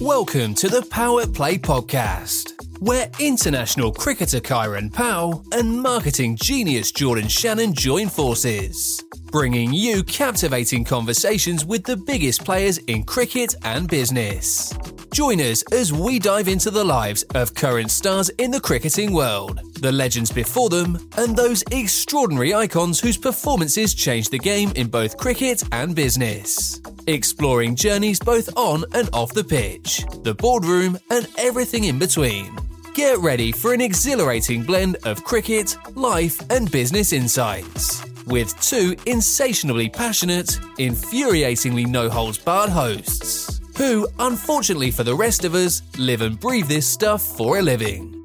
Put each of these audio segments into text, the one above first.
Welcome to the Power Play Podcast, where international cricketer Kieran Powell and marketing genius Jordan Shannon join forces, bringing you captivating conversations with the biggest players in cricket and business. Join us as we dive into the lives of current stars in the cricketing world, the legends before them, and those extraordinary icons whose performances changed the game in both cricket and business. Exploring journeys both on and off the pitch, the boardroom, and everything in between. Get ready for an exhilarating blend of cricket, life, and business insights. With two insatiably passionate, infuriatingly no holds barred hosts, who, unfortunately for the rest of us, live and breathe this stuff for a living.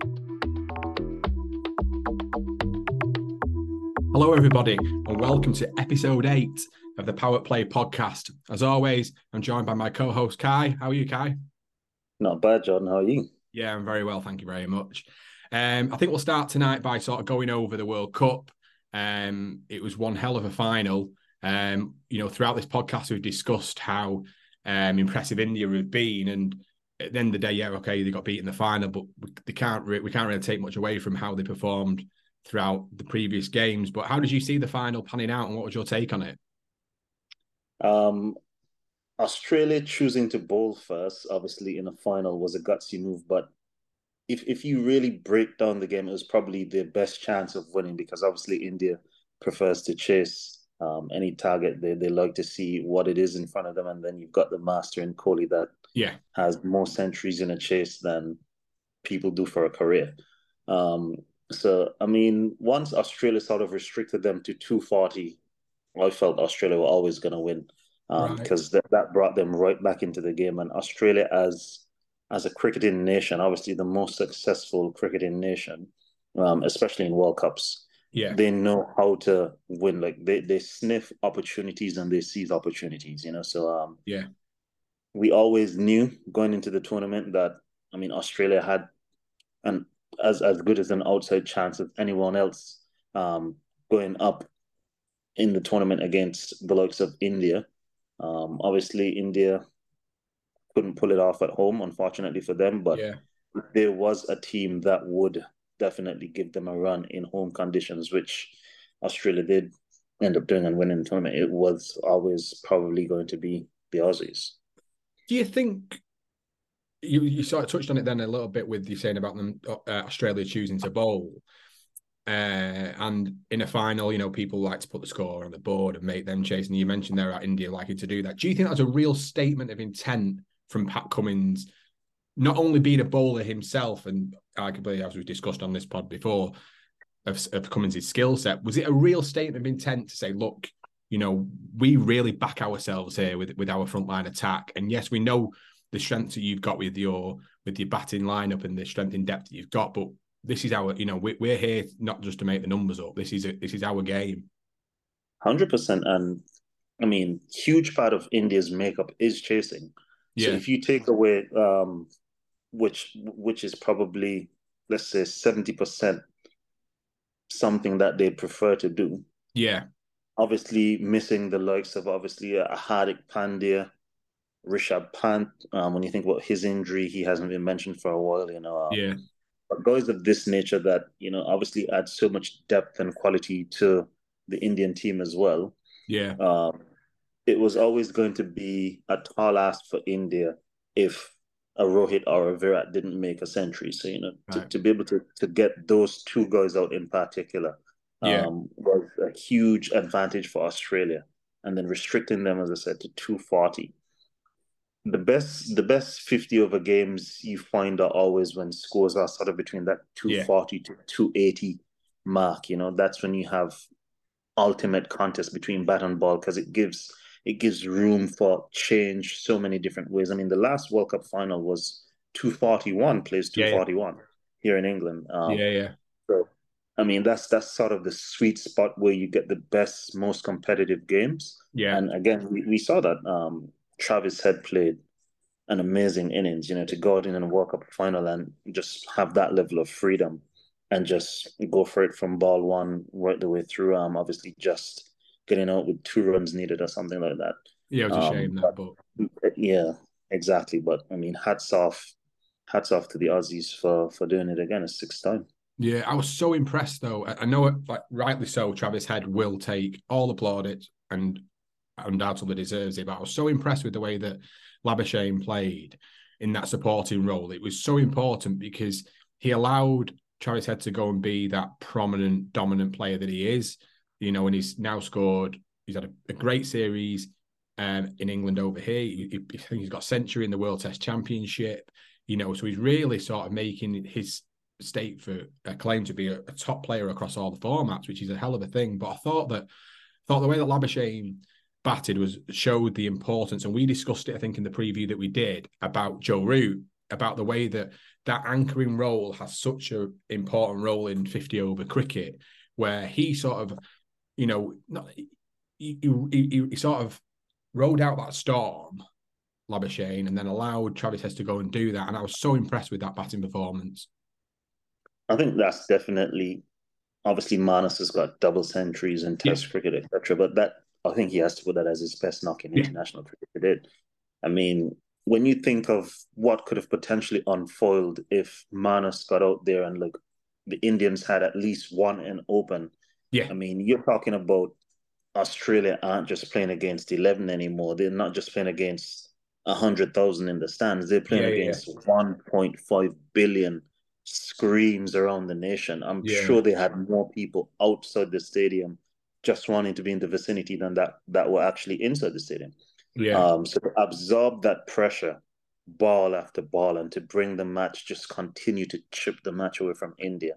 Hello, everybody, and welcome to episode eight of the Power Play podcast. As always, I'm joined by my co host, Kai. How are you, Kai? Not bad, Jordan. How are you? Yeah, I'm very well. Thank you very much. Um, I think we'll start tonight by sort of going over the World Cup. Um, it was one hell of a final. Um, you know, throughout this podcast, we've discussed how um, impressive India have been, and at the end of the day, yeah, okay, they got beat in the final, but we, they can't re- we can't really take much away from how they performed throughout the previous games. But how did you see the final panning out, and what was your take on it? Um, Australia choosing to bowl first, obviously in a final, was a gutsy move. But if if you really break down the game, it was probably their best chance of winning because obviously India prefers to chase um, any target. They they like to see what it is in front of them, and then you've got the master in Kohli that yeah has more centuries in a chase than people do for a career. Um, so I mean, once Australia sort of restricted them to 240 I felt Australia were always going to win because um, right. that, that brought them right back into the game. And Australia, as as a cricketing nation, obviously the most successful cricketing nation, um, especially in World Cups, yeah, they know how to win. Like they they sniff opportunities and they seize opportunities. You know, so um, yeah, we always knew going into the tournament that I mean Australia had an as as good as an outside chance as anyone else um, going up in the tournament against the likes of India. Um, obviously, India couldn't pull it off at home, unfortunately for them, but yeah. there was a team that would definitely give them a run in home conditions, which Australia did end up doing and winning the tournament. It was always probably going to be the Aussies. Do you think you you sort of touched on it then a little bit with you saying about them uh, Australia choosing to bowl? Uh, and in a final, you know, people like to put the score on the board and make them chase. And you mentioned there at India liking to do that. Do you think that's a real statement of intent from Pat Cummins, not only being a bowler himself, and arguably, as we've discussed on this pod before, of, of Cummins' skill set? Was it a real statement of intent to say, look, you know, we really back ourselves here with with our frontline attack, and yes, we know the strength that you've got with your with your batting lineup and the strength in depth that you've got, but this is our, you know, we, we're here not just to make the numbers up. This is a, this is our game. Hundred percent, and I mean, huge part of India's makeup is chasing. Yeah. So if you take away, um, which which is probably let's say seventy percent, something that they prefer to do. Yeah. Obviously, missing the likes of obviously a Hardik Pandya, Rishabh Pant. Um, when you think about his injury, he hasn't been mentioned for a while. You know. Um, yeah guys of this nature that you know obviously add so much depth and quality to the Indian team as well. Yeah, um, it was always going to be a tall ask for India if a Rohit or a Virat didn't make a century. So you know right. to, to be able to to get those two guys out in particular yeah. um, was a huge advantage for Australia, and then restricting them, as I said, to two forty the best the best 50 over games you find are always when scores are sort of between that 240 yeah. to 280 mark you know? That's when you have ultimate contest between bat and ball because it gives it gives room for change so many different ways. I mean the last world cup final was 241 plays 241 yeah, yeah. here in england um, yeah yeah. so i mean that's that's sort of the sweet spot where you get the best most competitive games. Yeah. And again we, we saw that um Travis Head played an amazing innings, you know, to go out in and walk up a final and just have that level of freedom and just go for it from ball one right the way through. Um, obviously just getting out with two runs needed or something like that. Yeah, it was a um, shame that, but yeah, Exactly, but I mean, hats off, hats off to the Aussies for for doing it again a sixth time. Yeah, I was so impressed though. I know, it, like rightly so, Travis Head will take all the plaudits and undoubtedly deserves it. But I was so impressed with the way that Labuschagne played in that supporting role. It was so important because he allowed Travis Head to go and be that prominent, dominant player that he is. You know, and he's now scored. He's had a, a great series um, in England over here. He, he, I think he's got century in the World Test Championship. You know, so he's really sort of making his state for a claim to be a, a, top player across all the formats, which is a hell of a thing. But I thought that thought the way that Labuschagne batted was showed the importance, and we discussed it, I think, in the preview that we did about Joe Root, about the way that that anchoring role has such an important role in 50 over cricket, where he sort of, you know, not, he, he, he, he sort of rode out that storm, Labuschagne, and then allowed Travis Head to go and do that. And I was so impressed with that batting performance. I think that's definitely obviously Marnus has got double centuries in Test yeah. cricket, etc. But that I think he has to put that as his best knock in yeah. international cricket. Did I mean when you think of what could have potentially unfoiled if Marnus got out there and like the Indians had at least one and open. Yeah. I mean, you're talking about Australia aren't just playing against 11 anymore. They're not just playing against 100,000 in the stands. They're playing yeah, against yeah. 1.5 billion screams around the nation. I'm yeah. sure they had more people outside the stadium just wanting to be in the vicinity than that that were actually inside the stadium. Yeah. Um, so to absorb that pressure, ball after ball, and to bring the match just continue to chip the match away from India,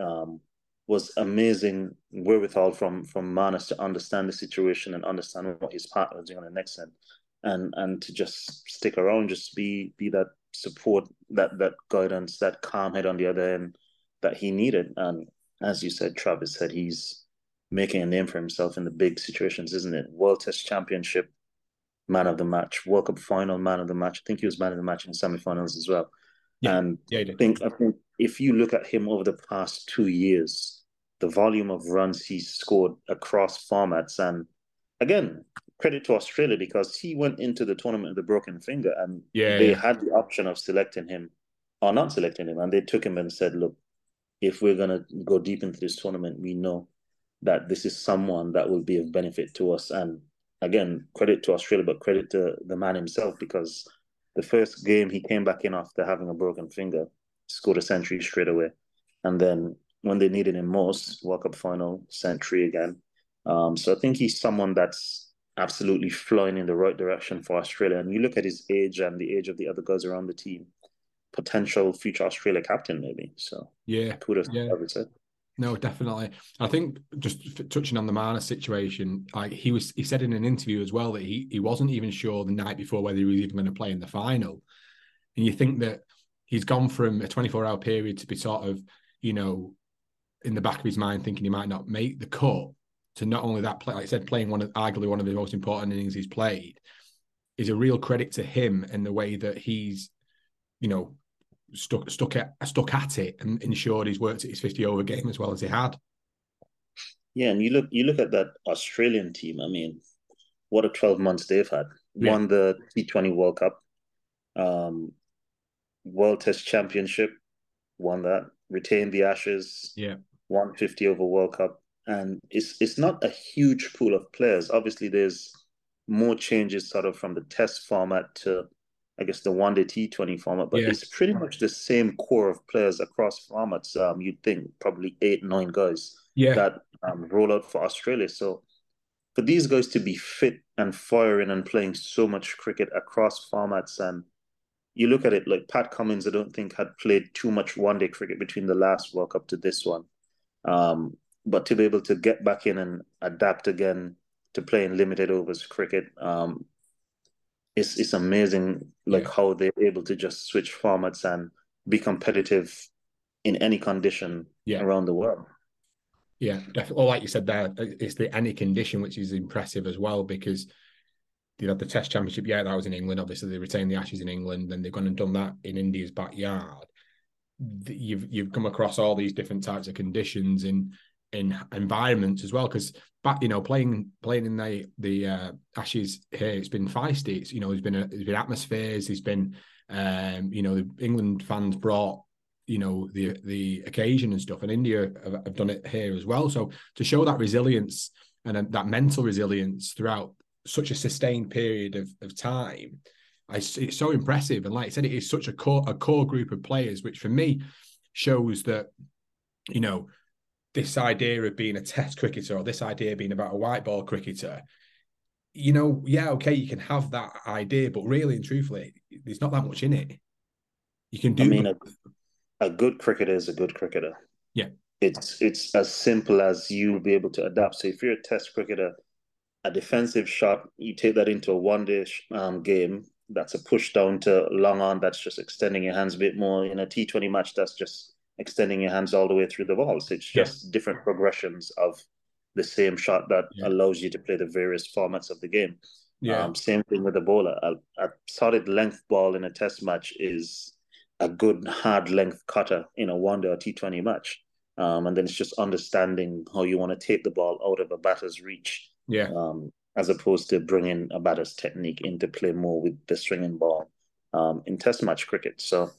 um, was amazing wherewithal from from Marnus to understand the situation and understand what his partner was doing on the next end, and and to just stick around, just be be that support, that that guidance, that calm head on the other end that he needed. And as you said, Travis said he's making a name for himself in the big situations, isn't it? World Test Championship, man of the match, World Cup final, man of the match. I think he was man of the match in the semi-finals as well. Yeah, and yeah, I think I think if you look at him over the past two years, the volume of runs he's scored across formats, and again, credit to Australia because he went into the tournament with a broken finger, and yeah, they yeah. had the option of selecting him or not selecting him, and they took him and said, "Look, if we're gonna go deep into this tournament, we know that this is someone that will be of benefit to us." And again, credit to Australia, but credit to the man himself because the first game he came back in after having a broken finger, scored a century straight away, and then when they needed him most, World Cup final century again. Um, so I think he's someone that's absolutely flying in the right direction for Australia. And you look at his age and the age of the other guys around the team, potential future Australia captain, maybe. So yeah, kudos yeah. Say. No, definitely. I think just touching on the Marnus situation, like he was, he said in an interview as well that he he wasn't even sure the night before whether he was even going to play in the final. And you think that he's gone from a 24 hour period to be sort of, you know, in the back of his mind thinking he might not make the cut to not only that play, like I said, playing one of arguably one of the most important innings he's played is a real credit to him and the way that he's, you know, stuck stuck at stuck at it and ensured he's worked at his 50 over game as well as he had. Yeah, and you look you look at that Australian team. I mean, what a 12 months they've had. Yeah. Won the T20 World Cup, um, World Test Championship, won that, retained the Ashes, yeah, 150 over World Cup, and it's it's not a huge pool of players. Obviously, there's more changes sort of from the Test format to I guess the one day T Twenty format, but yeah. it's pretty much the same core of players across formats. Um, you'd think probably eight nine guys yeah. that um, roll out for Australia. So for these guys to be fit and firing and playing so much cricket across formats and you look at it like Pat Cummins, I don't think had played too much one day cricket between the last World Cup to this one. Um, but to be able to get back in and adapt again to playing limited overs cricket, um, it's it's amazing like yeah. how they're able to just switch formats and be competitive in any condition yeah. around the world. Yeah, definitely. Or like you said there, uh, it's the any condition which is impressive as well because you had the Test Championship. Yeah, that was in England. Obviously, they retained the Ashes in England, and they've gone and done that in India's backyard. You've you've come across all these different types of conditions, and in environments as well. Because back, you know, playing playing in the the uh, Ashes here, it's been feisty. It's you know, there's been a, there's been atmospheres. There's been um, you know, the England fans brought you know the the occasion and stuff, and India have, have done it here as well. So to show that resilience and that mental resilience throughout such a sustained period of, of time. I, it's so impressive. And like I said, it is such a core, a core group of players, which for me shows that, you know, this idea of being a test cricketer or this idea of being about a white ball cricketer, you know, yeah, okay, you can have that idea, but really and truthfully, there's not that much in it. You can do. I mean, a, a good cricketer is a good cricketer. Yeah it's it's as simple as you will be able to adapt. So if you're a test cricketer, a defensive shot, you take that into a one day um, game. That's a push down to long on. That's just extending your hands a bit more. In a T Twenty match, that's just extending your hands all the way through the balls. It's just yeah. different progressions of the same shot that yeah. allows you to play the various formats of the game. Yeah. Um, same thing with the bowler. A, a solid length ball in a test match is a good hard length cutter in a one day or T Twenty match. Um, and then it's just understanding how you want to take the ball out of a batter's reach. Yeah. Um, as opposed to bringing a batter's technique into play more with the swinging ball um, in Test match cricket. So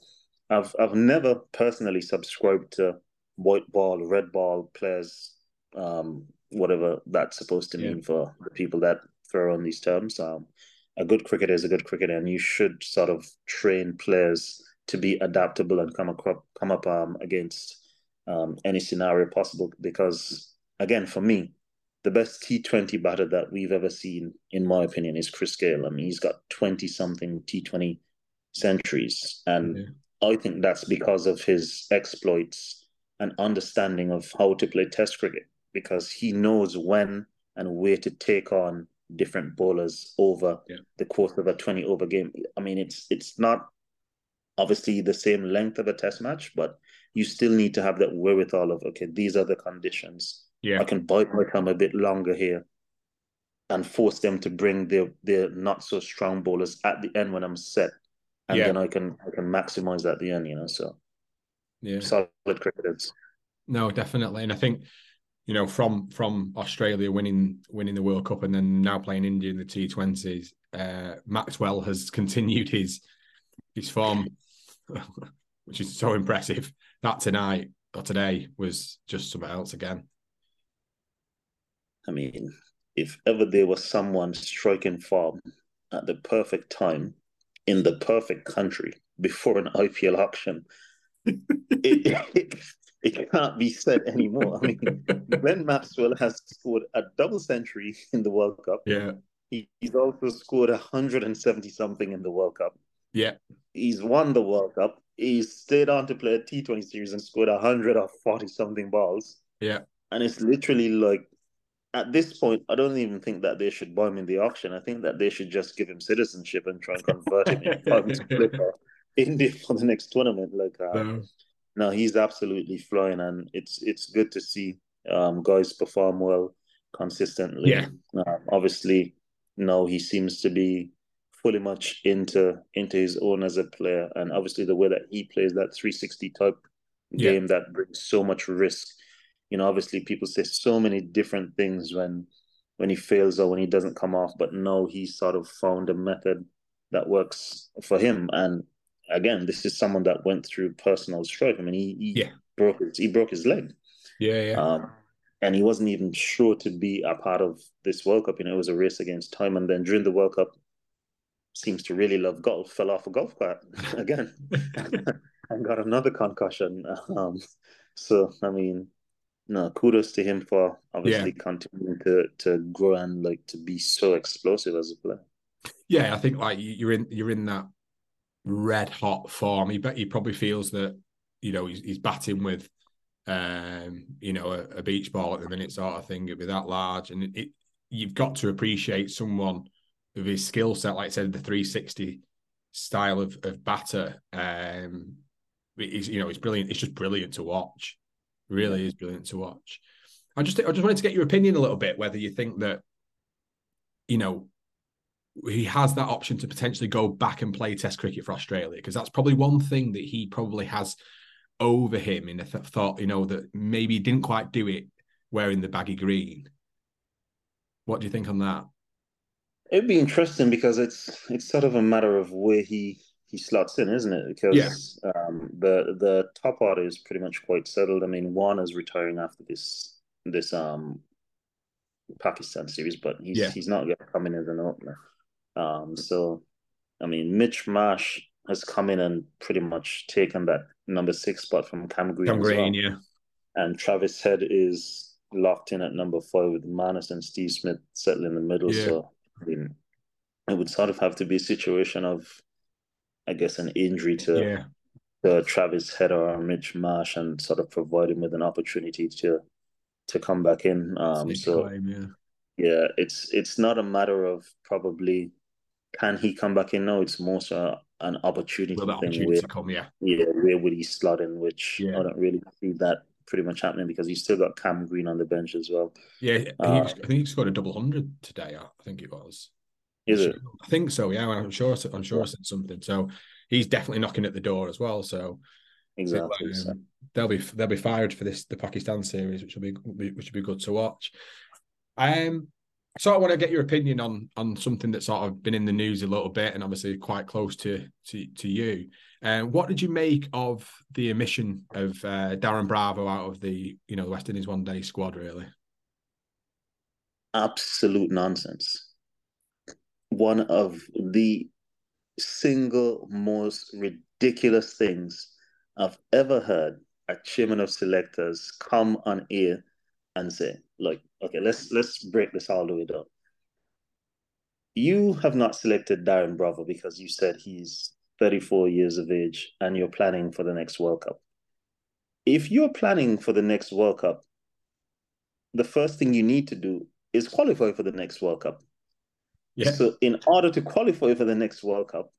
I've I've never personally subscribed to white ball, red ball players, um, whatever that's supposed to mean yeah. for the people that throw on these terms. Um, a good cricketer is a good cricketer, and you should sort of train players to be adaptable and come up come up um, against um, any scenario possible. Because again, for me, the best T20 batter that we've ever seen, in my opinion, is Chris Gayle. I mean, he's got 20 something T20 centuries. And I think that's because of his exploits and understanding of how to play Test cricket, because he knows when and where to take on different bowlers over yeah. the course of a 20 over game. I mean, it's it's not obviously the same length of a test match, but you still need to have that wherewithal of okay, these are the conditions. Yeah, I can bite my thumb a bit longer here, and force them to bring their their not so strong bowlers at the end when I'm set, and yeah. then I can I can maximize that at the end. You know, so yeah, solid cricketers. No, definitely, and I think you know from from Australia winning winning the World Cup and then now playing India in the T20s, uh, Maxwell has continued his his form which is so impressive. That tonight or today was just something else again. I mean, if ever there was someone striking form at the perfect time in the perfect country before an IPL auction, it, it, it, can't be said anymore. I mean, Glenn Maxwell has scored a double century in the World Cup. Yeah. He, he's also scored 170 something in the World Cup. Yeah. He's won the World Cup. He stayed on to play a T20 series and scored 140 something balls. Yeah. And it's literally like, at this point, I don't even think that they should buy him in the auction. I think that they should just give him citizenship and try and convert him into India for the next tournament. Like, uh, no. no, he's absolutely flying, and it's it's good to see um, guys perform well consistently. Yeah. Uh, obviously, no, he seems to be fully much into into his own as a player, and obviously the way that he plays that 360 type yeah. game that brings so much risk. You know, obviously people say so many different things when when he fails or when he doesn't come off, but no, he sort of found a method that works for him. And again, this is someone that went through personal strife. I mean, he, he yeah. broke his he broke his leg. Yeah, yeah. Um, and he wasn't even sure to be a part of this World Cup. You know, it was a race against time. And then during the World Cup, seems to really love golf, fell off a golf cart again and got another concussion. Um, so, I mean, no, kudos to him for obviously yeah. continuing to to grow and like to be so explosive as a player. Yeah, I think like you're in you're in that red hot form. He bet he probably feels that you know he's, he's batting with um you know a, a, beach ball at the minute sort of thing. It'd be that large, and it, it you've got to appreciate someone of his skill set, like I said, the 360 style of, of batter. Um, it's, you know, it's brilliant. It's just brilliant to watch. Really is brilliant to watch. I just, I just wanted to get your opinion a little bit, whether you think that, you know, he has that option to potentially go back and play Test cricket for Australia because that's probably one thing that he probably has over him in the th- thought, you know, that maybe he didn't quite do it wearing the baggy green. What do you think on that? It'd be interesting because it's it's sort of a matter of where he he slots in, isn't it? Because yeah. um, the the top order is pretty much quite settled. I mean, Warner is retiring after this this um Pakistan series, but he's yeah. he's not going to come in as an opener. Um, so I mean, Mitch Marsh has come in and pretty much taken that number six spot from Cam Green. Cam Green, well. yeah. And Travis Head is locked in at number four with Marnus and Steve Smith settling in the middle. Yeah. So I mean, it would sort of have to be a situation of, I guess, an injury to, yeah. to Travis Head or Mitch Marsh and sort of provide him with an opportunity to to come back in. Um, so claim, yeah. yeah, it's it's not a matter of probably can he come back in? No, it's more so an opportunity well, thing. Opportunity where, come, yeah. yeah, where would he slot in? Which yeah. I don't really see that pretty much happening because he's still got Cam Green on the bench as well. Yeah, uh, I think he scored a double hundred today. I think it was. Is it? I think so. Yeah, I'm sure. I'm sure. I said something. So he's definitely knocking at the door as well. So exactly, so, um, they'll be they'll be fired for this the Pakistan series, which will be which will be good to watch. Um, so I want to get your opinion on on something that's sort of been in the news a little bit and obviously quite close to to, to you. Uh, what did you make of the omission of uh, Darren Bravo out of the you know the West Indies one day squad? Really, absolute nonsense. One of the single most ridiculous things I've ever heard a chairman of selectors come on air and say, like, okay, let's let's break this all the way down. You have not selected Darren Bravo because you said he's 34 years of age and you're planning for the next World Cup. If you're planning for the next World Cup, the first thing you need to do is qualify for the next World Cup. Yeah. So, in order to qualify for the next World Cup,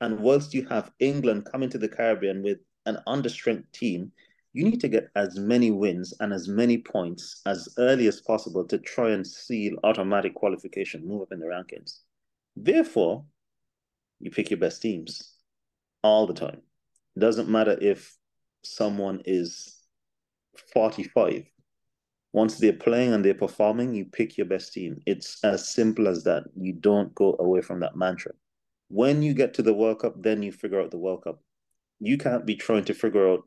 and whilst you have England coming to the Caribbean with an understrength team, you need to get as many wins and as many points as early as possible to try and seal automatic qualification, move up in the rankings. Therefore, you pick your best teams all the time. Doesn't matter if someone is 45. Once they're playing and they're performing, you pick your best team. It's as simple as that. You don't go away from that mantra. When you get to the World Cup, then you figure out the World Cup. You can't be trying to figure out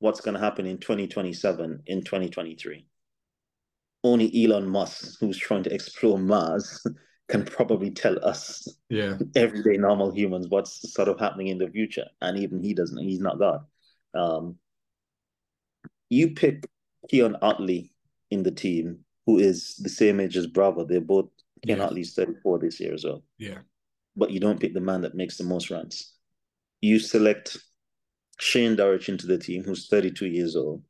what's going to happen in 2027, in 2023. Only Elon Musk, who's trying to explore Mars, can probably tell us, yeah, everyday normal humans, what's sort of happening in the future. And even he doesn't, he's not God. Um, you pick Kjorn Ottley in the team, who is the same age as Bravo. They're both Kjorn yeah. Ottley's 34 this year as well. Yeah. But you don't pick the man that makes the most runs. You select Shane Dowrich into the team, who's 32 years old,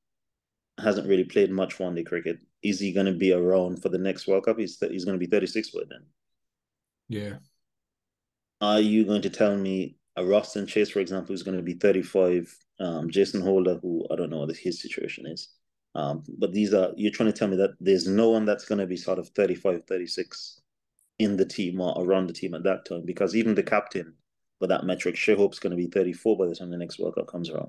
hasn't really played much one day cricket. Is he going to be around for the next World Cup? He's th- he's going to be 36 by then. Yeah. Are you going to tell me a Roston Chase, for example, is going to be 35? Um, Jason Holder, who I don't know what his situation is. Um, but these are, you're trying to tell me that there's no one that's going to be sort of 35, 36 in the team or around the team at that time because even the captain but that metric, Shai Hope's going to be 34 by the time the next World Cup comes around.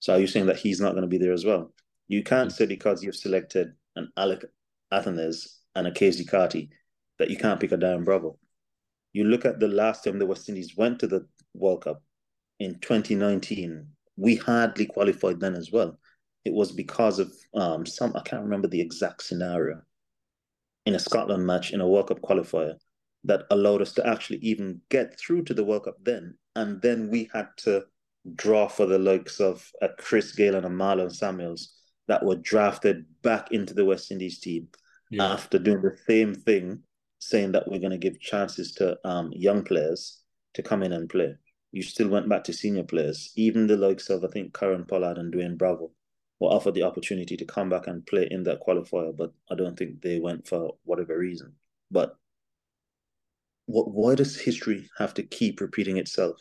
So are you saying that he's not going to be there as well? You can't say because you've selected an Alick Athanaze and a Keacy Carty that you can't pick a Darren Bravo. You look at the last time the West Indies went to the World Cup in 2019, we hardly qualified then as well. It was because of um, some, I can't remember the exact scenario, in a Scotland match in a World Cup qualifier that allowed us to actually even get through to the World Cup then. And then we had to draw for the likes of a Chris Gayle and a Marlon Samuels that were drafted back into the West Indies team yeah. after doing the same thing, saying that we're going to give chances to um, young players to come in and play. You still went back to senior players. Even the likes of, I think, Kieron Pollard and Dwayne Bravo were offered the opportunity to come back and play in that qualifier, but I don't think they went for whatever reason. But what, why does history have to keep repeating itself?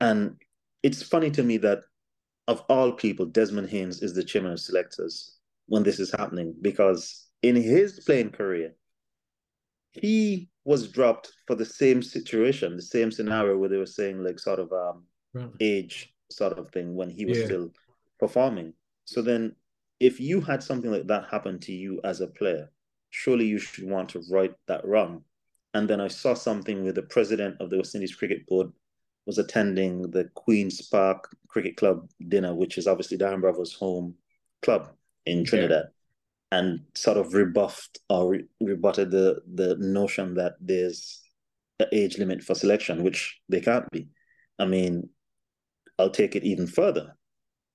And it's funny to me that of all people, Desmond Haynes is the chairman of selectors when this is happening because in his playing career, he was dropped for the same situation, the same scenario where they were saying like sort of um age sort of thing when he was yeah. still performing. So then if you had something like that happen to you as a player, surely you should want to right that wrong. And then I saw something where the president of the West Indies Cricket Board was attending the Queen's Park Cricket Club dinner, which is obviously Darren Bravo's home club in Trinidad, yeah. and sort of rebuffed or re- rebutted the the notion that there's an age limit for selection, which they can't be. I mean, I'll take it even further.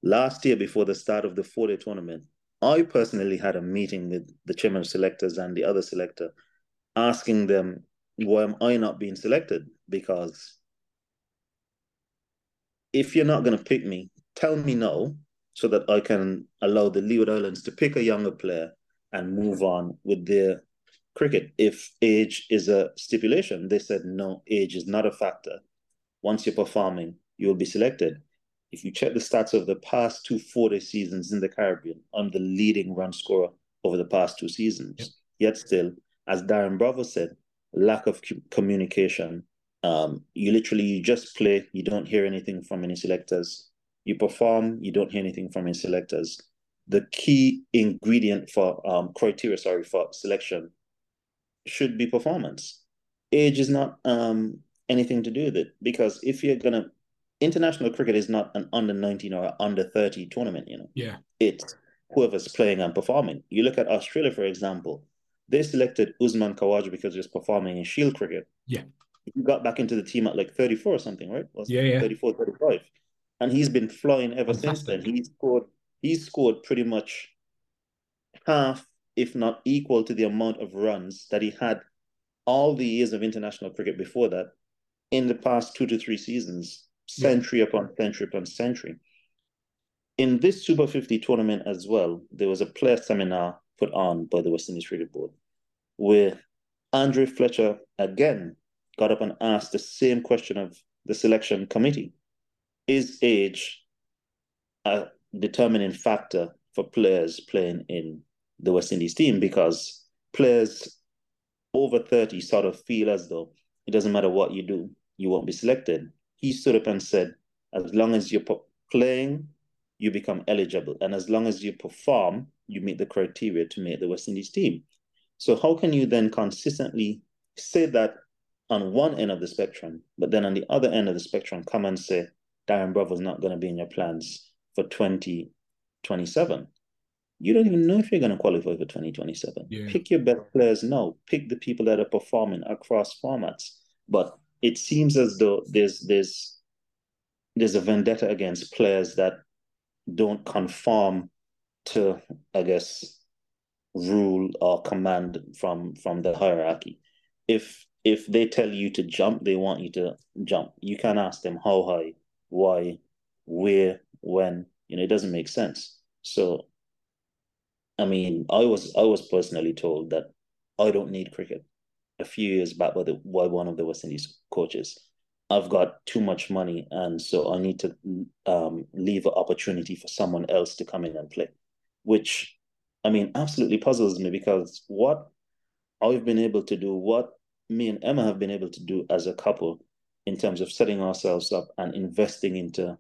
Last year, before the start of the four day tournament, I personally had a meeting with the chairman of selectors and the other selector, asking them, why am I not being selected? Because if you're not going to pick me, tell me no, so that I can allow the Leeward Islands to pick a younger player and move on with their cricket. If age is a stipulation, they said no, age is not a factor. Once you're performing, you will be selected. If you check the stats of the past two 40 seasons in the Caribbean, I'm the leading run scorer over the past two seasons. Yep. Yet still, as Darren Bravo said, lack of communication. Um, you literally you just play, you don't hear anything from any selectors. You perform, you don't hear anything from any selectors. The key ingredient for um, criteria, sorry, for selection should be performance. Age is not um, anything to do with it because if you're gonna international cricket is not an under 19 or under 30 tournament, you know. Yeah. It's whoever's playing and performing. You look at Australia, for example, they selected Usman Khawaja because he was performing in Shield cricket. Yeah. He got back into the team at like 34 or something, right? Was yeah, yeah. 34, 35. And he's been flying ever Fantastic. since then. He scored he scored pretty much half, if not equal to the amount of runs that he had all the years of international cricket before that in the past two to three seasons century yeah. upon century upon century. In this Super 50 tournament as well, there was a player seminar put on by the West Indies Cricket Board where Andre Fletcher again got up and asked the same question of the selection committee. Is age a determining factor for players playing in the West Indies team? Because players over 30 sort of feel as though it doesn't matter what you do, you won't be selected he stood up and said, as long as you're playing, you become eligible. And as long as you perform, you meet the criteria to make the West Indies team. So how can you then consistently say that on one end of the spectrum, but then on the other end of the spectrum, come and say Darren Bravo's not going to be in your plans for 2027? You don't even know if you're going to qualify for 2027. Yeah. Pick your best players now. Pick the people that are performing across formats. But it seems as though there's there's there's a vendetta against players that don't conform to, I guess, rule or command from from the hierarchy. If if they tell you to jump, they want you to jump. You can't ask them how high, why, where, when. You know, it doesn't make sense. So, I mean, I was I was personally told that I don't need cricket a few years back by, the, by one of the West Indies coaches. I've got too much money, and so I need to um, leave an opportunity for someone else to come in and play, which I mean absolutely puzzles me because what I've been able to do, what me and Emma have been able to do as a couple in terms of setting ourselves up and investing into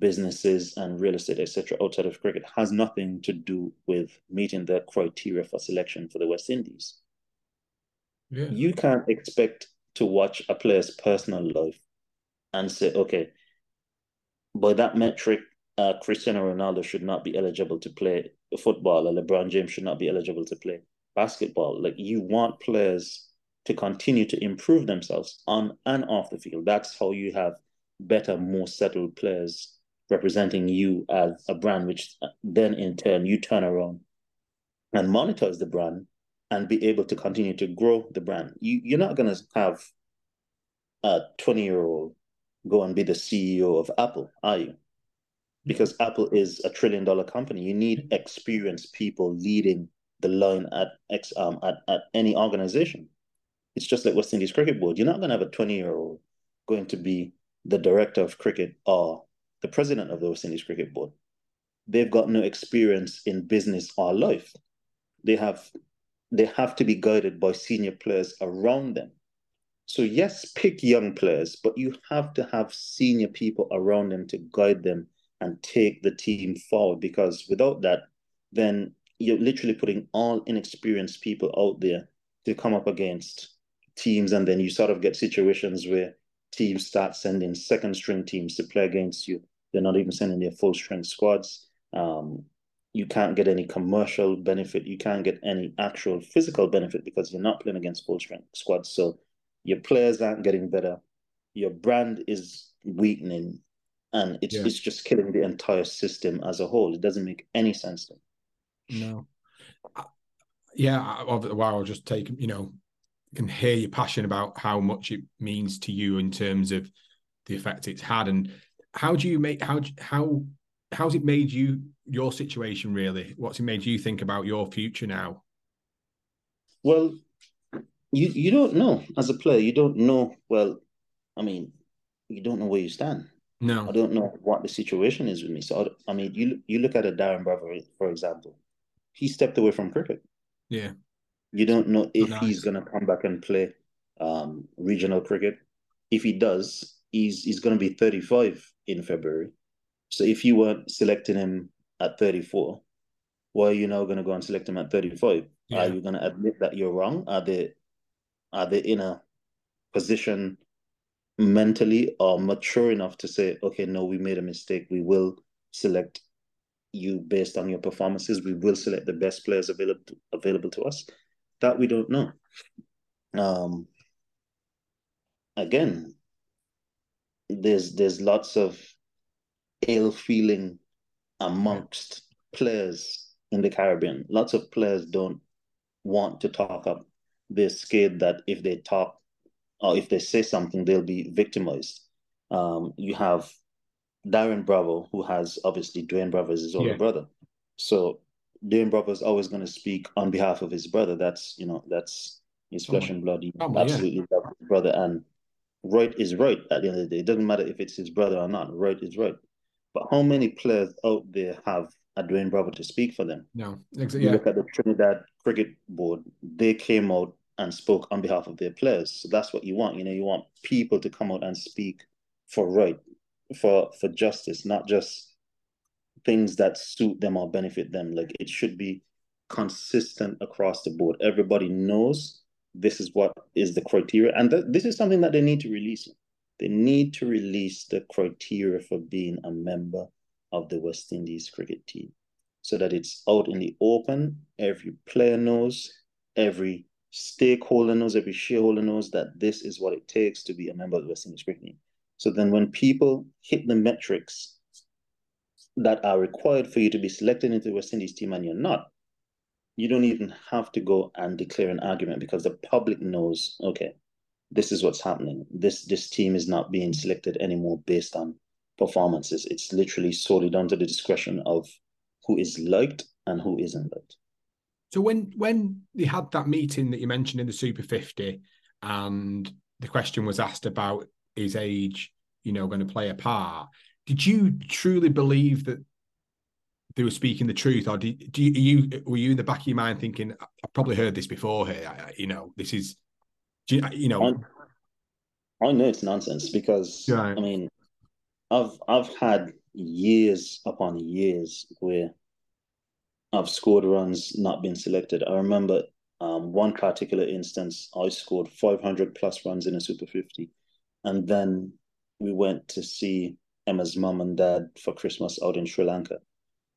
businesses and real estate, etc., outside of cricket, has nothing to do with meeting the criteria for selection for the West Indies. Yeah. You can't expect to watch a player's personal life and say, okay, by that metric, uh, Cristiano Ronaldo should not be eligible to play football, or LeBron James should not be eligible to play basketball. Like you want players to continue to improve themselves on and off the field. That's how you have better, more settled players representing you as a brand, which then in turn you turn around and monitors the brand and be able to continue to grow the brand. You, you're not going to have a 20 year old go and be the CEO of Apple, are you? Because Apple is a trillion dollar company. You need experienced people leading the line at um at, at any organization. It's just like West Indies Cricket Board. You're not going to have a 20 year old going to be the director of cricket or the president of the West Indies Cricket Board. They've got no experience in business or life. They have they have to be guided by senior players around them. So, yes, pick young players, but you have to have senior people around them to guide them and take the team forward because without that, then you're literally putting all inexperienced people out there to come up against teams, and then you sort of get situations where teams start sending second string teams to play against you. They're not even sending their full strength squads. Um, you can't get any commercial benefit. You can't get any actual physical benefit because you're not playing against full strength squads. So your players aren't getting better. Your brand is weakening, and it's yeah. it's just killing the entire system as a whole. It doesn't make any sense to me. No. Yeah, wow. I'll just take you know, can hear your passion about how much it means to you in terms of the effect it's had, and how do you make how how how's it made you your situation really? What's it made you think about your future now? Well, you you don't know as a player. You don't know. Well, I mean, you don't know where you stand. No, I don't know what the situation is with me. So I, I mean, you you look at a Darren Bravo, for example. He stepped away from cricket. Yeah. You don't know if nice. he's gonna come back and play um, regional cricket. If he does, he's he's gonna be 35 in February. So if you weren't selecting him at 34, why are you now going to go and select him at 35? Yeah. Are you going to admit that you're wrong? Are they are they in a position mentally or mature enough to say, okay, no, we made a mistake. We will select you based on your performances. We will select the best players available to, available to us. That we don't know. Um, again, there's there's lots of ill feeling amongst players in the Caribbean. Lots of players don't want to talk up. They're scared that if they talk or if they say something, they'll be victimized. Um, you have Darren Bravo, who has obviously Dwayne Bravo as his older yeah. brother. So Dwayne Bravo is always going to speak on behalf of his brother. That's you know that's his flesh oh, and blood. He oh, absolutely yeah. loves his brother, and right is right at the end of the day. It doesn't matter if it's his brother or not. Right is right. But how many players out there have a Dwayne Bravo to speak for them? No, exactly. You look at the Trinidad Cricket Board; they came out and spoke on behalf of their players. So that's what you want. You know, you want people to come out and speak for right, for for justice, not just things that suit them or benefit them. Like it should be consistent across the board. Everybody knows this is what is the criteria, and th- this is something that they need to release. They need to release the criteria for being a member of the West Indies cricket team so that it's out in the open. Every player knows, every stakeholder knows, every shareholder knows that this is what it takes to be a member of the West Indies cricket team. So then when people hit the metrics that are required for you to be selected into the West Indies team and you're not, you don't even have to go and declare an argument because the public knows, okay, this is what's happening. This this team is not being selected anymore based on performances. It's literally solely down to the discretion of who is liked and who isn't liked. So when when they had that meeting that you mentioned in the Super 50 and the question was asked about his age, you know, going to play a part, did you truly believe that they were speaking the truth, or do you, you were you in the back of your mind thinking, I've probably heard this before here, you know, this is you, you know, I, I, know it's nonsense because. I mean, I've I've had years upon years where I've scored runs not been selected. I remember um, one particular instance, I scored 500 plus runs in a Super 50, and then we went to see Emma's mum and dad for Christmas out in Sri Lanka.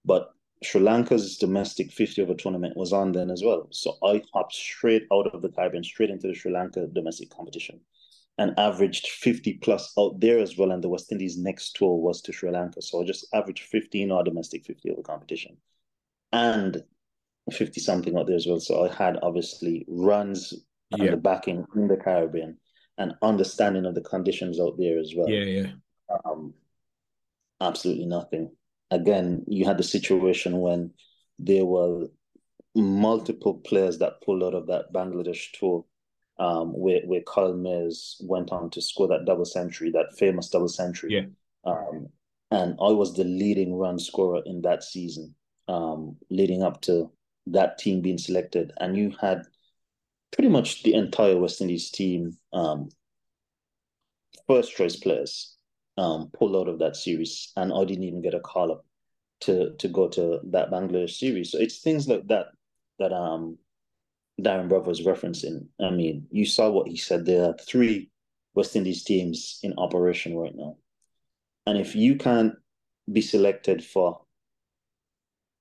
But Sri Lanka's domestic 50 over tournament was on then as well. So I hopped straight out of the Caribbean, straight into the Sri Lanka domestic competition and averaged 50 plus out there as well. And the West Indies next tour was to Sri Lanka. So I just averaged 15 our domestic 50 over competition and 50 something out there as well. So I had obviously runs yeah. and the backing in the Caribbean and understanding of the conditions out there as well. Yeah, yeah. Um, absolutely nothing again, you had the situation when there were multiple players that pulled out of that Bangladesh tour, um, where where Kyle Mayers went on to score that double century, that famous double century. Yeah. Um, and I was the leading run scorer in that season, um, leading up to that team being selected. And you had pretty much the entire West Indies team, um, first choice players um, pulled out of that series, and I didn't even get a call up to to go to that Bangladesh series. So it's things like that that um Darren Bravo was referencing. I mean, you saw what he said. There are three West Indies teams in operation right now. And if you can't be selected for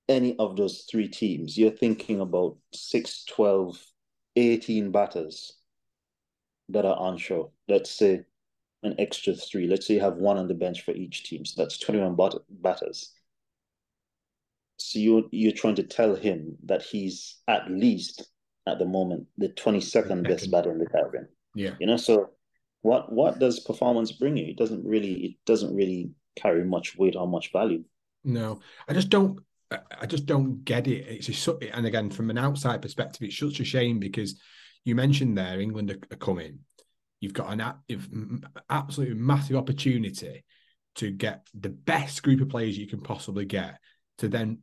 any of those three teams, you're thinking about 6, 12, 18 batters that are onshore. Let's say an extra three. Let's say you have one on the bench for each team. So that's 21 bat- batters. So you're, you're trying to tell him that he's at least at the moment the 22nd best batter in the Caribbean. Yeah. You know, so what what does performance bring you? It doesn't really it doesn't really carry much weight or much value. No, I just don't. I just don't get it. It's just, and again, from an outside perspective, it's such a shame because you mentioned there England are, coming. You've got an absolutely massive opportunity to get the best group of players you can possibly get to then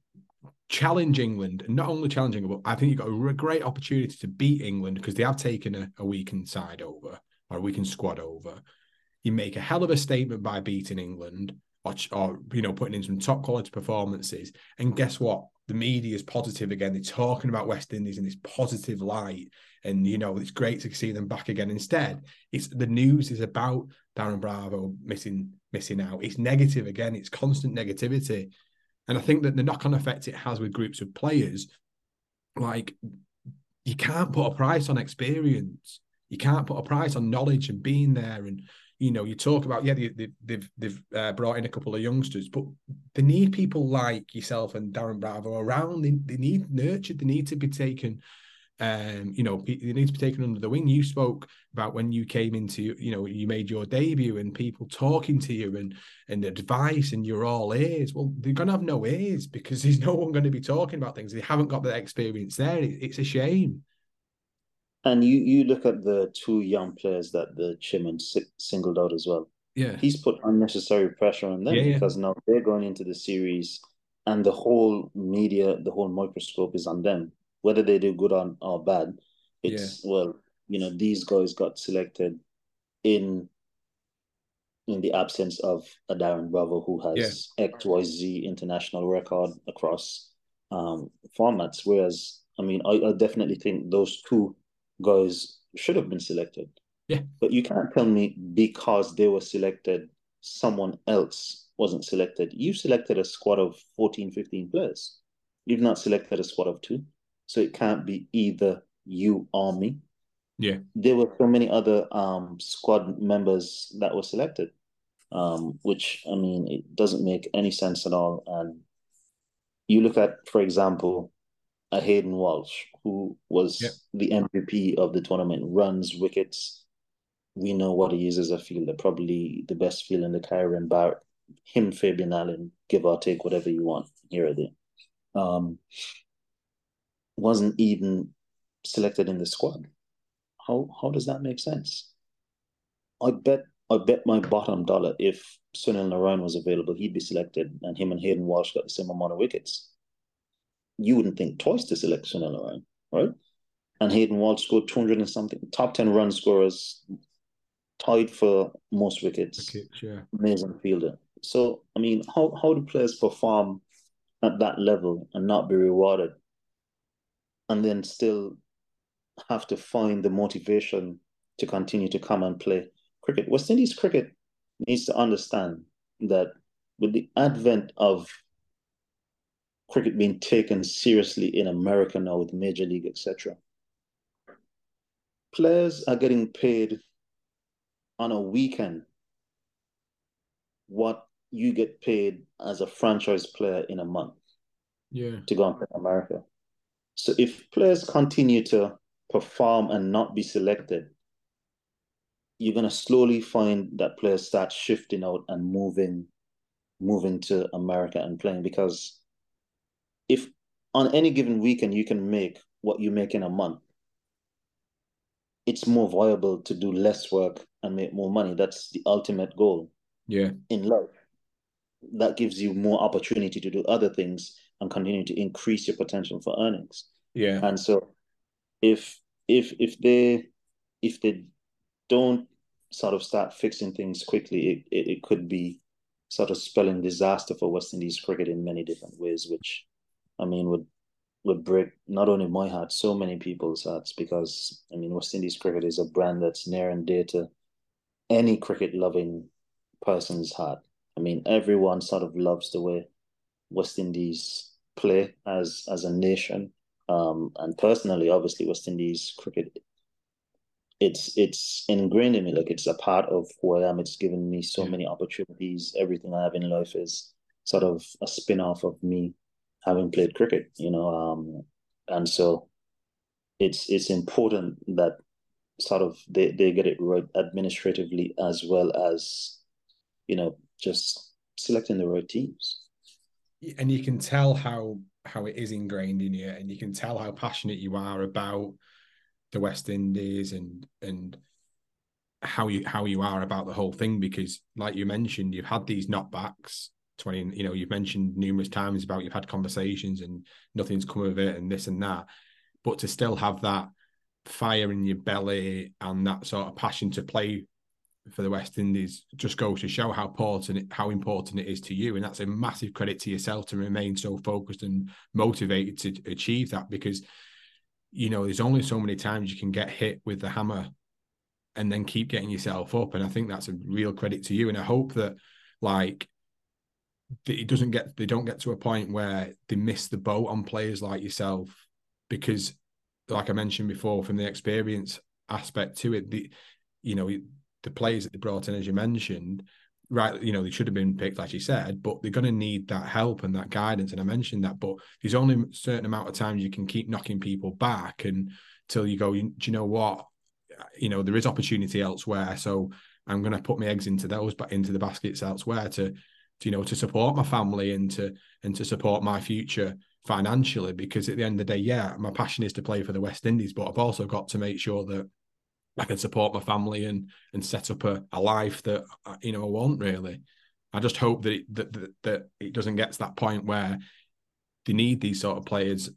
challenge England, and not only challenging, but I think you've got a great opportunity to beat England because they have taken a, a weakened side over or a weakened squad over. You make a hell of a statement by beating England or, or you know putting in some top quality performances. And guess what? The media is positive again. They're talking about West Indies in this positive light, and you know it's great to see them back again. Instead, it's the news is about Darren Bravo missing missing out. It's negative again. It's constant negativity, and I think that the knock-on effect it has with groups of players, like you can't put a price on experience. You can't put a price on knowledge and being there and you know, you talk about yeah, they, they, they've they've uh, brought in a couple of youngsters, but they need people like yourself and Darren Bravo around. They, they need nurtured. They need to be taken. Um, you know, they need to be taken under the wing. You spoke about when you came into, you know, you made your debut and people talking to you and and advice, and you're all ears. Well, they're gonna have no ears because there's no one going to be talking about things. They haven't got that experience there. It, it's a shame. And you you look at the two young players that the chairman singled out as well. Yeah, he's put unnecessary pressure on them yeah, because yeah. now they're going into the series, and the whole media, the whole microscope is on them. Whether they do good or, or bad, it's yeah. well, you know, these guys got selected in in the absence of a Darren Bravo who has yeah. XYZ international record across um, formats. Whereas, I mean, I, I, definitely think those two guys should have been selected. Yeah. But you can't tell me because they were selected, someone else wasn't selected. You selected a squad of 14, 15 players. You've not selected a squad of two. So it can't be either you or me. Yeah. There were so many other um, squad members that were selected, um, which, I mean, it doesn't make any sense at all. And you look at, for example, a Hayden Walsh, who was yep. the MVP of the tournament, runs wickets. We know what he is as a fielder, probably the best fielder in the Caribbean, bar him, Fabian Allen, give or take whatever you want here or there. Um, wasn't even selected in the squad. How how does that make sense? I bet I bet my bottom dollar if Sunil Narine was available, he'd be selected, and him and Hayden Walsh got the same amount of wickets you wouldn't think twice to select Sunil Narine, right? And Hayden Walsh scored 200 and something, top 10 run scorers, tied for most wickets. wickets yeah. Amazing fielder. So, I mean, how, how do players perform at that level and not be rewarded? And then still have to find the motivation to continue to come and play cricket. West Indies cricket needs to understand that with the advent of cricket being taken seriously in America now with Major League, etc. Players are getting paid on a weekend what you get paid as a franchise player in a month. Yeah. To go on to America. So if players continue to perform and not be selected, you're gonna slowly find that players start shifting out and moving moving to America and playing because if on any given weekend you can make what you make in a month, it's more viable to do less work and make more money. That's the ultimate goal. Yeah. In life. That gives you more opportunity to do other things and continue to increase your potential for earnings. Yeah. And so if if if they if they don't sort of start fixing things quickly, it, it, it could be sort of spelling disaster for West Indies cricket in many different ways, which I mean would would break not only my heart, so many people's hearts, because I mean West Indies cricket is a brand that's near and dear to any cricket loving person's heart. I mean, everyone sort of loves the way West Indies play as as a nation. Um, and personally, obviously, West Indies cricket, it's it's ingrained in me. Like it's a part of who I am. It's given me so many opportunities. Everything I have in life is sort of a spin off of me having played cricket. You know, um, and so it's it's important that sort of they, they get it right administratively as well as you know just selecting the right teams and you can tell how how it is ingrained in you and you can tell how passionate you are about the west indies and and how you how you are about the whole thing because like you mentioned you've had these knockbacks 20 you know you've mentioned numerous times about you've had conversations and nothing's come of it and this and that but to still have that fire in your belly and that sort of passion to play for the West Indies just goes to show how important how important it is to you, and that's a massive credit to yourself to remain so focused and motivated to achieve that. Because you know, there's only so many times you can get hit with the hammer and then keep getting yourself up, and I think that's a real credit to you. And I hope that like it doesn't get they don't get to a point where they miss the boat on players like yourself because like I mentioned before, from the experience aspect to it, the you know the players that they brought in, as you mentioned, right? You know they should have been picked, as you said, but they're going to need that help and that guidance. And I mentioned that, but there's only a certain amount of times you can keep knocking people back and till you go, do you know what? You know there is opportunity elsewhere, so I'm going to put my eggs into those, but into the baskets elsewhere to you know to support my family and to and to support my future financially because at the end of the day, yeah, my passion is to play for the West Indies, but I've also got to make sure that I can support my family and and set up a, a life that uh, you know I want really. I just hope that it, that, that that it doesn't get to that point where they need these sort of players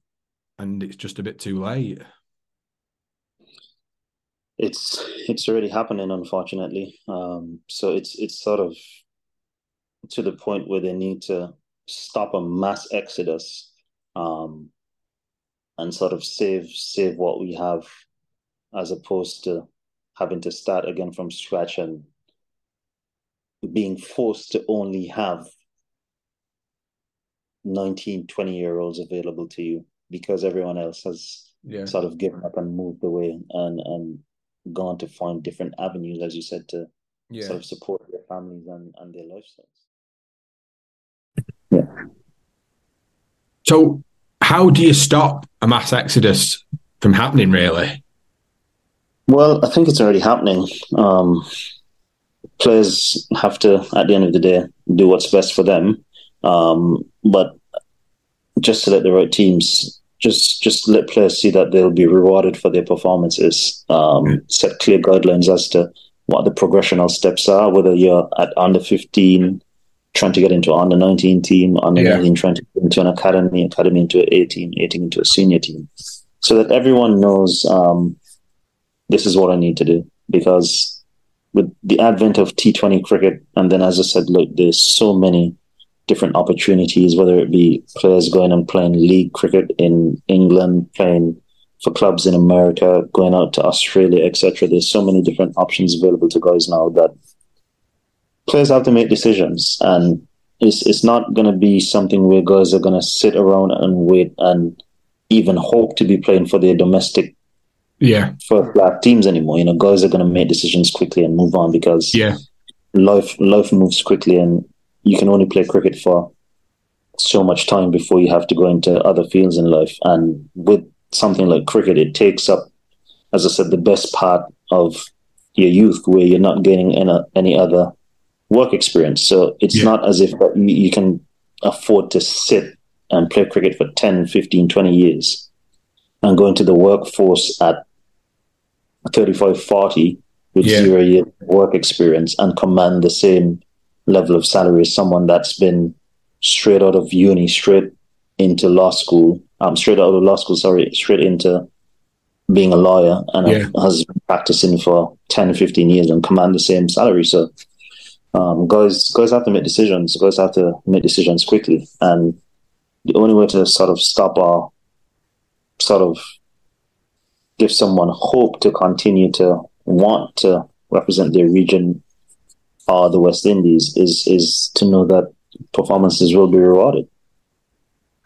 and it's just a bit too late. It's it's already happening, unfortunately. Um, so it's it's sort of to the point where they need to stop a mass exodus um, and sort of save save what we have, as opposed to having to start again from scratch and being forced to only have 19, 20 year olds available to you because everyone else has yeah. sort of given up and moved away and, and gone to find different avenues, as you said, to yeah. sort of support their families and, and their lifestyles. Yeah. So, how do you stop a mass exodus from happening, really? Well, I think it's already happening. Um, players have to, at the end of the day, do what's best for them. Um, but just to let the right teams, just just let players see that they'll be rewarded for their performances. Um, set clear guidelines as to what the progressional steps are, whether you're at under 15, trying to get into an under 19 team, under yeah. 19 trying to get into an academy, academy into an 18, 18 into a senior team. So that everyone knows um, this is what I need to do. Because with the advent of T20 cricket, and then as I said, look, there's so many different opportunities, whether it be players going and playing league cricket in England, playing for clubs in America, going out to Australia, etc. There's so many different options available to guys now that players have to make decisions, and it's it's not going to be something where guys are going to sit around and wait and even hope to be playing for their domestic yeah black teams anymore. You know, guys are going to make decisions quickly and move on because yeah, life life moves quickly, and you can only play cricket for so much time before you have to go into other fields in life. And with something like cricket, it takes up, as I said, the best part of your youth, where you're not gaining any, any other work experience. So it's yeah. not as if you can afford to sit and play cricket for 10, 15, 20 years and go into the workforce at 35, 40 with yeah. zero year work experience and command the same level of salary as someone that's been straight out of uni, straight into law school, um, straight out of law school, sorry, straight into being a lawyer and yeah. has been practicing for 10, 15 years and command the same salary. So Um, guys, guys have to make decisions. Guys have to make decisions quickly, and the only way to sort of stop or sort of give someone hope to continue to want to represent their region or the West Indies is is to know that performances will be rewarded.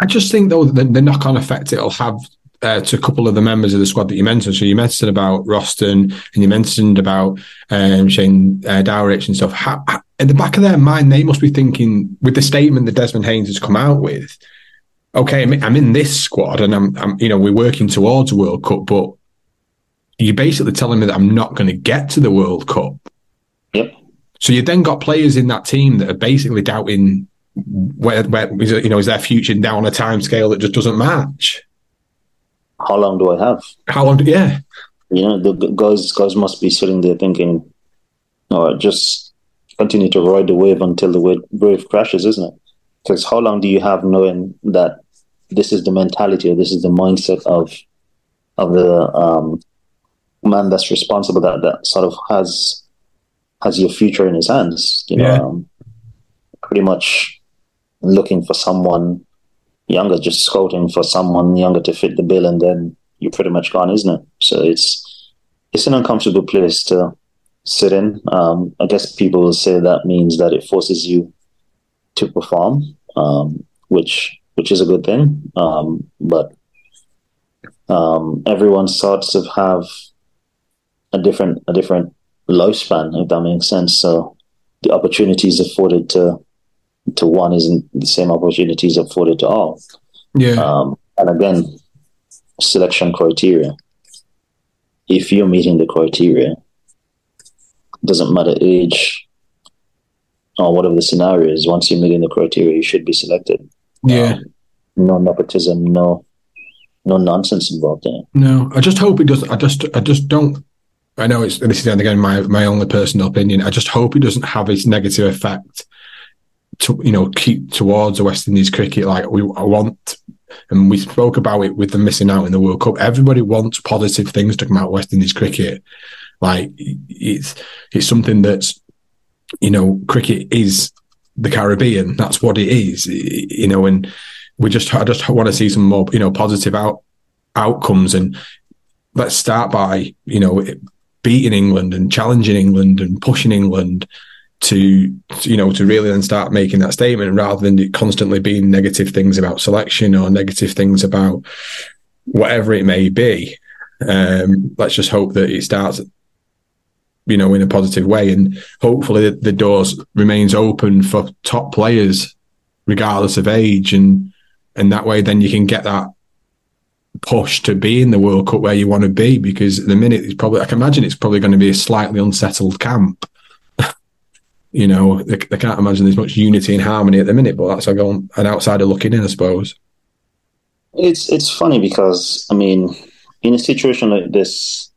I just think though the, the knock on effect it'll have uh, to a couple of the members of the squad that you mentioned. So you mentioned about Roston and you mentioned about um, Shane uh, Dowrich and stuff. How, how, in the back of their mind, they must be thinking with the statement that Desmond Haynes has come out with. Okay, I'm in this squad and I'm, I'm you know, we're working towards a World Cup, but you're basically telling me that I'm not going to get to the World Cup. Yep. So you then got players in that team that are basically doubting where, where you know, is their future down on a time scale that just doesn't match? How long do I have? How long? Do, yeah. You know, the guys guys must be sitting there thinking, "All right, just continue to ride the wave until the wave, wave crashes," isn't it? Because how long do you have knowing that this is the mentality or this is the mindset of of the um, man that's responsible that that sort of has has your future in his hands? You know, yeah. um, pretty much looking for someone younger, just scouting for someone younger to fit the bill, and then you're pretty much gone, isn't it? So it's it's an uncomfortable place to sit in. Um, I guess people will say that means that it forces you to perform, um, which which is a good thing. Um, but um, everyone sorts of have a different a different lifespan, if that makes sense. So the opportunities afforded to to one isn't the same opportunities afforded to all. Yeah. Um, and again, selection criteria. If you're meeting the criteria, doesn't matter age or whatever the scenario is. Once you're meeting the criteria, you should be selected. Yeah. Um, no nepotism, no no nonsense involved in it. No, I just hope it doesn't. I just I just don't. I know it's this is again my my only personal opinion. I just hope it doesn't have its negative effect to you know keep towards the West Indies cricket like we I want and we spoke about it with the missing out in the World Cup. Everybody wants positive things to come out of West Indies cricket. Like it's it's something that's you know cricket is the Caribbean. That's what it is. You know, and we just I just want to see some more you know positive out outcomes and let's start by you know beating England and challenging England and pushing England to you know to really then start making that statement rather than constantly being negative things about selection or negative things about whatever it may be. Um, let's just hope that it starts you know in a positive way. And hopefully the, the doors remains open for top players regardless of age. And and that way then you can get that push to be in the World Cup where you want to be because at the minute it's probably I can imagine it's probably going to be a slightly unsettled camp you know, they, can't imagine there's much unity and harmony at the minute, but that's go an outsider looking in, I suppose. It's it's funny because I mean, in a situation like this,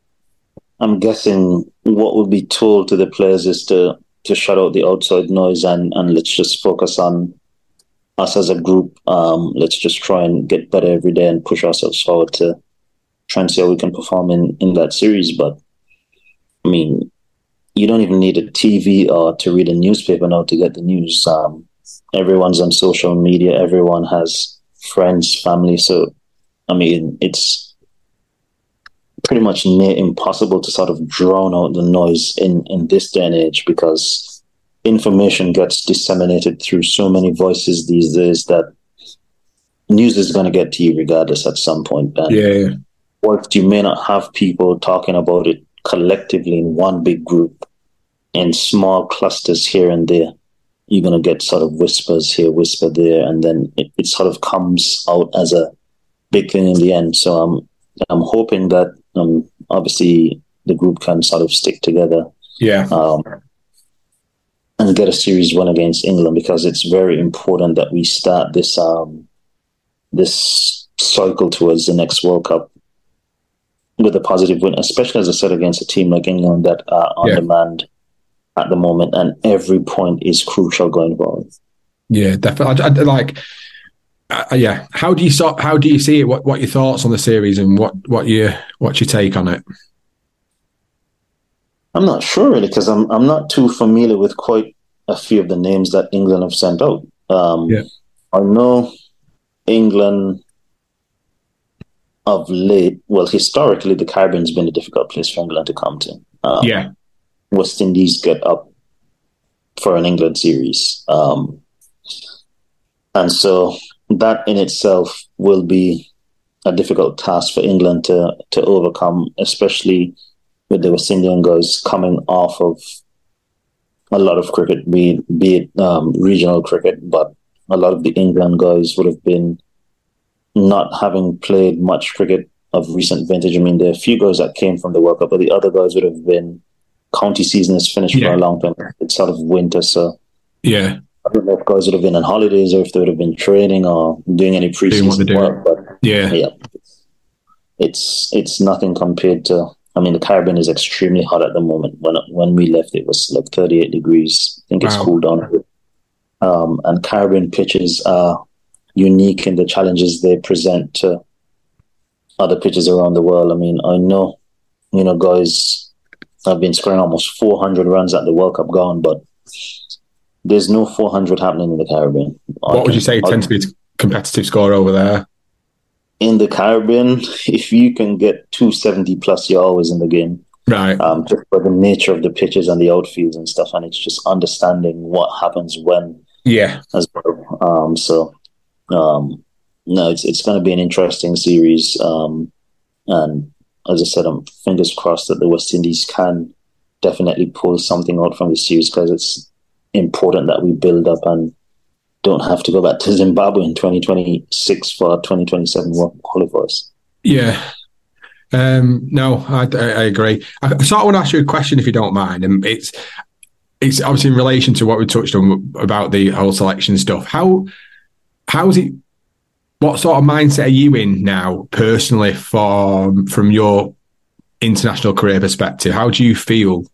I'm guessing what would be told to the players is to to shut out the outside noise and and let's just focus on us as a group. Um, let's just try and get better every day and push ourselves forward to try and see how we can perform in in that series. But I mean, you don't even need a TV or to read a newspaper now to get the news. Um, everyone's on social media. Everyone has friends, family. So, I mean, it's pretty much near impossible to sort of drown out the noise in in this day and age because information gets disseminated through so many voices these days that news is going to get to you regardless at some point. And yeah. Whilst you may not have people talking about it collectively in one big group, in small clusters here and there. You're going to get sort of whispers here, whisper there, and then it, it sort of comes out as a big thing in the end. So I'm I'm hoping that um, obviously the group can sort of stick together. Yeah. Um, and get a series one against England because it's very important that we start this um, this cycle towards the next World Cup with a positive win, especially as I said against a team like England that are on yeah. demand at the moment, and every point is crucial going forward. Yeah, definitely. I, I, like, uh, yeah. How do you sort? How do you see it? What What your thoughts on the series, and what what your what's your take on it? I'm not sure really because I'm I'm not too familiar with quite a few of the names that England have sent out. Um, Yeah. I know England of late, well, historically, the Caribbean's been a difficult place for England to come to. Um, Yeah. West Indies get up for an England series. Um, and so that in itself will be a difficult task for England to, to overcome, especially with the West Indian guys coming off of a lot of cricket, be it, be it um, regional cricket, but a lot of the England guys would have been not having played much cricket of recent vintage. I mean, there are a few guys that came from the World Cup, but the other guys would have been county season is finished Yeah. for a long time. It's sort of winter, so Yeah. I don't know if guys would have been on holidays or if they would have been training or doing any Doing what they're preseason doing. work. But Yeah. yeah, it's it's nothing compared to. I mean, the Caribbean is extremely hot at the moment. When when we left, it was like 38 degrees. I think it's Wow. cooled down. Um, and Caribbean pitches are unique in the challenges they present to other pitches around the world. I mean, I know, you know, guys have been scoring almost 400 runs at the World Cup gone, but there's no 400 happening in the Caribbean. What would you say I tends to be a competitive score over there? in the Caribbean, if you can get 270 plus, you're always in the game. Right. Um, just for the nature of the pitches and the outfields and stuff, and it's just understanding what happens when Yeah. as well. Um, so, um, no, it's it's going to be an interesting series. Um, and as I said, I'm fingers crossed that the West Indies can definitely pull something out from the series because it's important that we build up and don't have to go back to Zimbabwe in 2026 for 2027 World qualifiers. Yeah. Um, no, I, I, agree. I, I sort of want to ask you a question if you don't mind, and it's it's obviously in relation to what we touched on about the whole selection stuff. How how is it? What sort of mindset are you in now, personally, from from your international career perspective? How do you feel?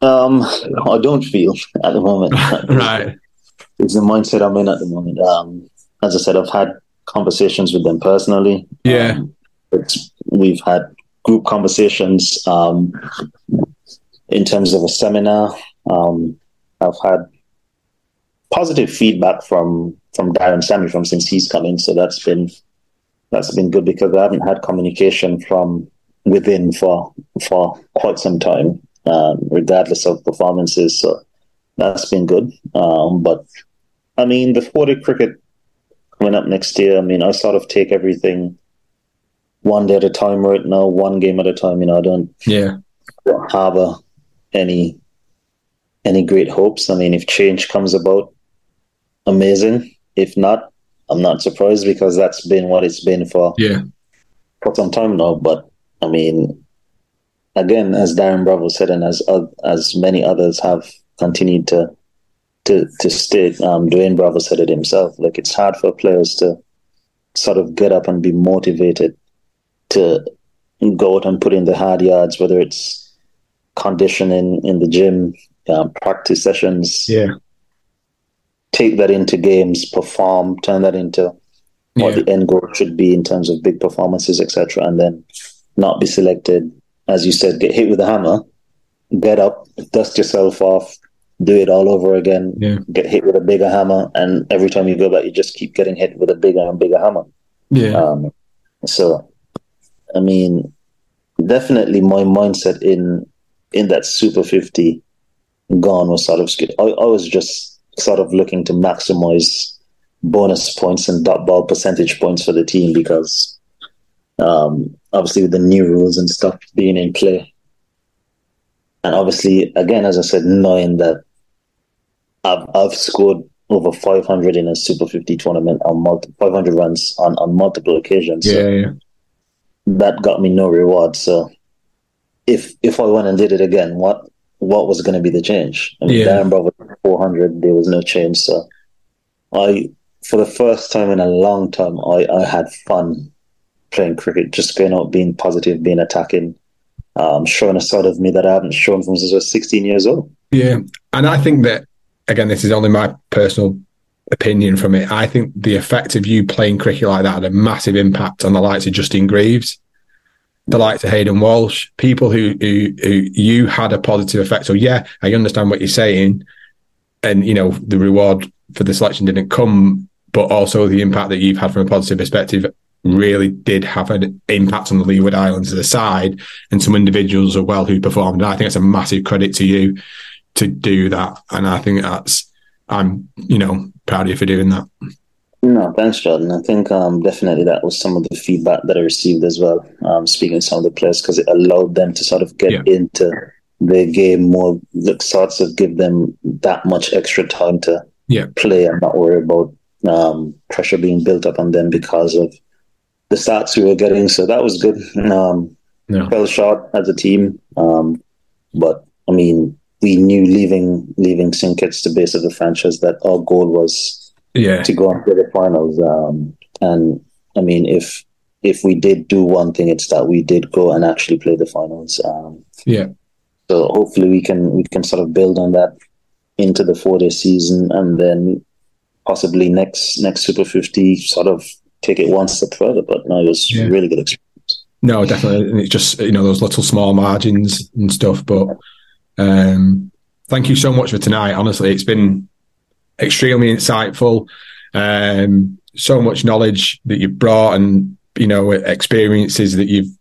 Um, I don't feel at the moment. right. It's the mindset I'm in at the moment. Um, as I said, I've had conversations with them personally. Yeah. Um, it's, we've had group conversations um, in terms of a seminar. Um, I've had positive feedback from from Darren Sammy from since he's come in, so that's been that's been good because I haven't had communication from within for for quite some time, um, regardless of performances. So that's been good. Um, but I mean, the 40 cricket coming up next year, I mean, I sort of take everything one day at a time right now, one game at a time. You know, I don't Yeah. harbor any any great hopes. I mean, if change comes about, amazing. If not, I'm not surprised because that's been what it's been for Yeah. for some time now. But I mean, again, as Darren Bravo said, and as as many others have continued to to to state, um, Dwayne Bravo said it himself. Like it's hard for players to sort of get up and be motivated to go out and put in the hard yards, whether it's conditioning in the gym, um, practice sessions, Yeah. Take that into games, perform, turn that into what Yeah. the end goal should be in terms of big performances, etc., and then not be selected, as you said, get hit with a hammer, get up, dust yourself off, do it all over again, Yeah. get hit with a bigger hammer, and every time you go back, you just keep getting hit with a bigger and bigger hammer. Yeah. Um, so, I mean, definitely my mindset in in that Super Fifty gone was sort of skewed. I, I was just sort of looking to maximize bonus points and dot ball percentage points for the team because um, obviously with the new rules and stuff being in play, and obviously again, as I said, knowing that I've I've scored over 500 in a Super 50 tournament on multi, 500 runs on, on multiple occasions. So Yeah. Yeah. that got me no reward. So if if I went and did it again, what what was going to be the change? I mean, Yeah. Darren Bravo 400, there was no change. So I, for the first time in a long time, I, I had fun playing cricket, just going out, being positive, being attacking, um, showing a side of me that I haven't shown from since I was 16 years old. Yeah. And I think that, again, this is only my personal opinion from it. I think the effect of you playing cricket like that had a massive impact on the likes of Justin Greaves. The likes of Hayden Walsh, people who, who who you had a positive effect. So yeah, I understand what you're saying, and you know the reward for the selection didn't come, but also the impact that you've had from a positive perspective really did have an impact on the Leeward Islands as a side and some individuals as well who performed. And I think it's a massive credit to you to do that, and I think that's I'm you know proud of you for doing that. No, thanks, Jordan. I think um, definitely that was some of the feedback that I received as well. Um, speaking to some of the players because it allowed them to sort of get yeah. into the game more. It sorts of give them that much extra time to yeah. play and not worry about um, pressure being built up on them because of the stats we were getting. So that was good. Um, yeah. Fell short as a team, um, but I mean, we knew leaving leaving. Kitts, the base of the franchise, that our goal was yeah. to go on to the finals. Um, and I mean, if if we did do one thing, it's that we did go and actually play the finals. Um, yeah. So hopefully we can we can sort of build on that into the four day season, and then possibly next next Super Fifty sort of take it one step further. But no, it was yeah. really good experience. No, definitely. It's just you know those little small margins and stuff. But um, thank you so much for tonight. Honestly, it's been extremely insightful. Um, so much knowledge that you've brought and you know experiences that you've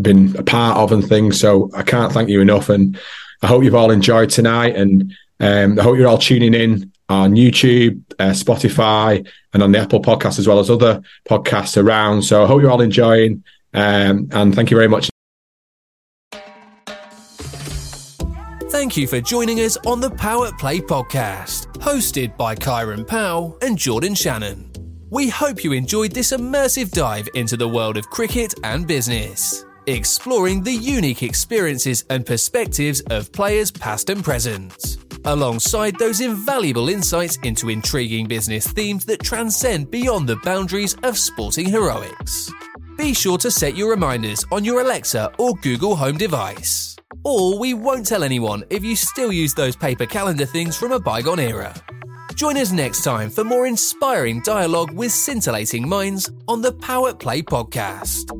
been a part of and things. So I can't thank you enough. And I hope you've all enjoyed tonight. And um, I hope you're all tuning in on YouTube, uh, Spotify, and on the Apple podcast as well as other podcasts around. So I hope you're all enjoying. Um, and thank you very much. Thank you for joining us on the Power Play podcast, hosted by Kieran Powell and Jordan Shannon. We hope you enjoyed this immersive dive into the world of cricket and business, exploring the unique experiences and perspectives of players past and present, alongside those invaluable insights into intriguing business themes that transcend beyond the boundaries of sporting heroics. Be sure to set your reminders on your Alexa or Google Home device or we won't tell anyone if you still use those paper calendar things from a bygone era. Join us next time for more inspiring dialogue with scintillating minds on the Power Play podcast.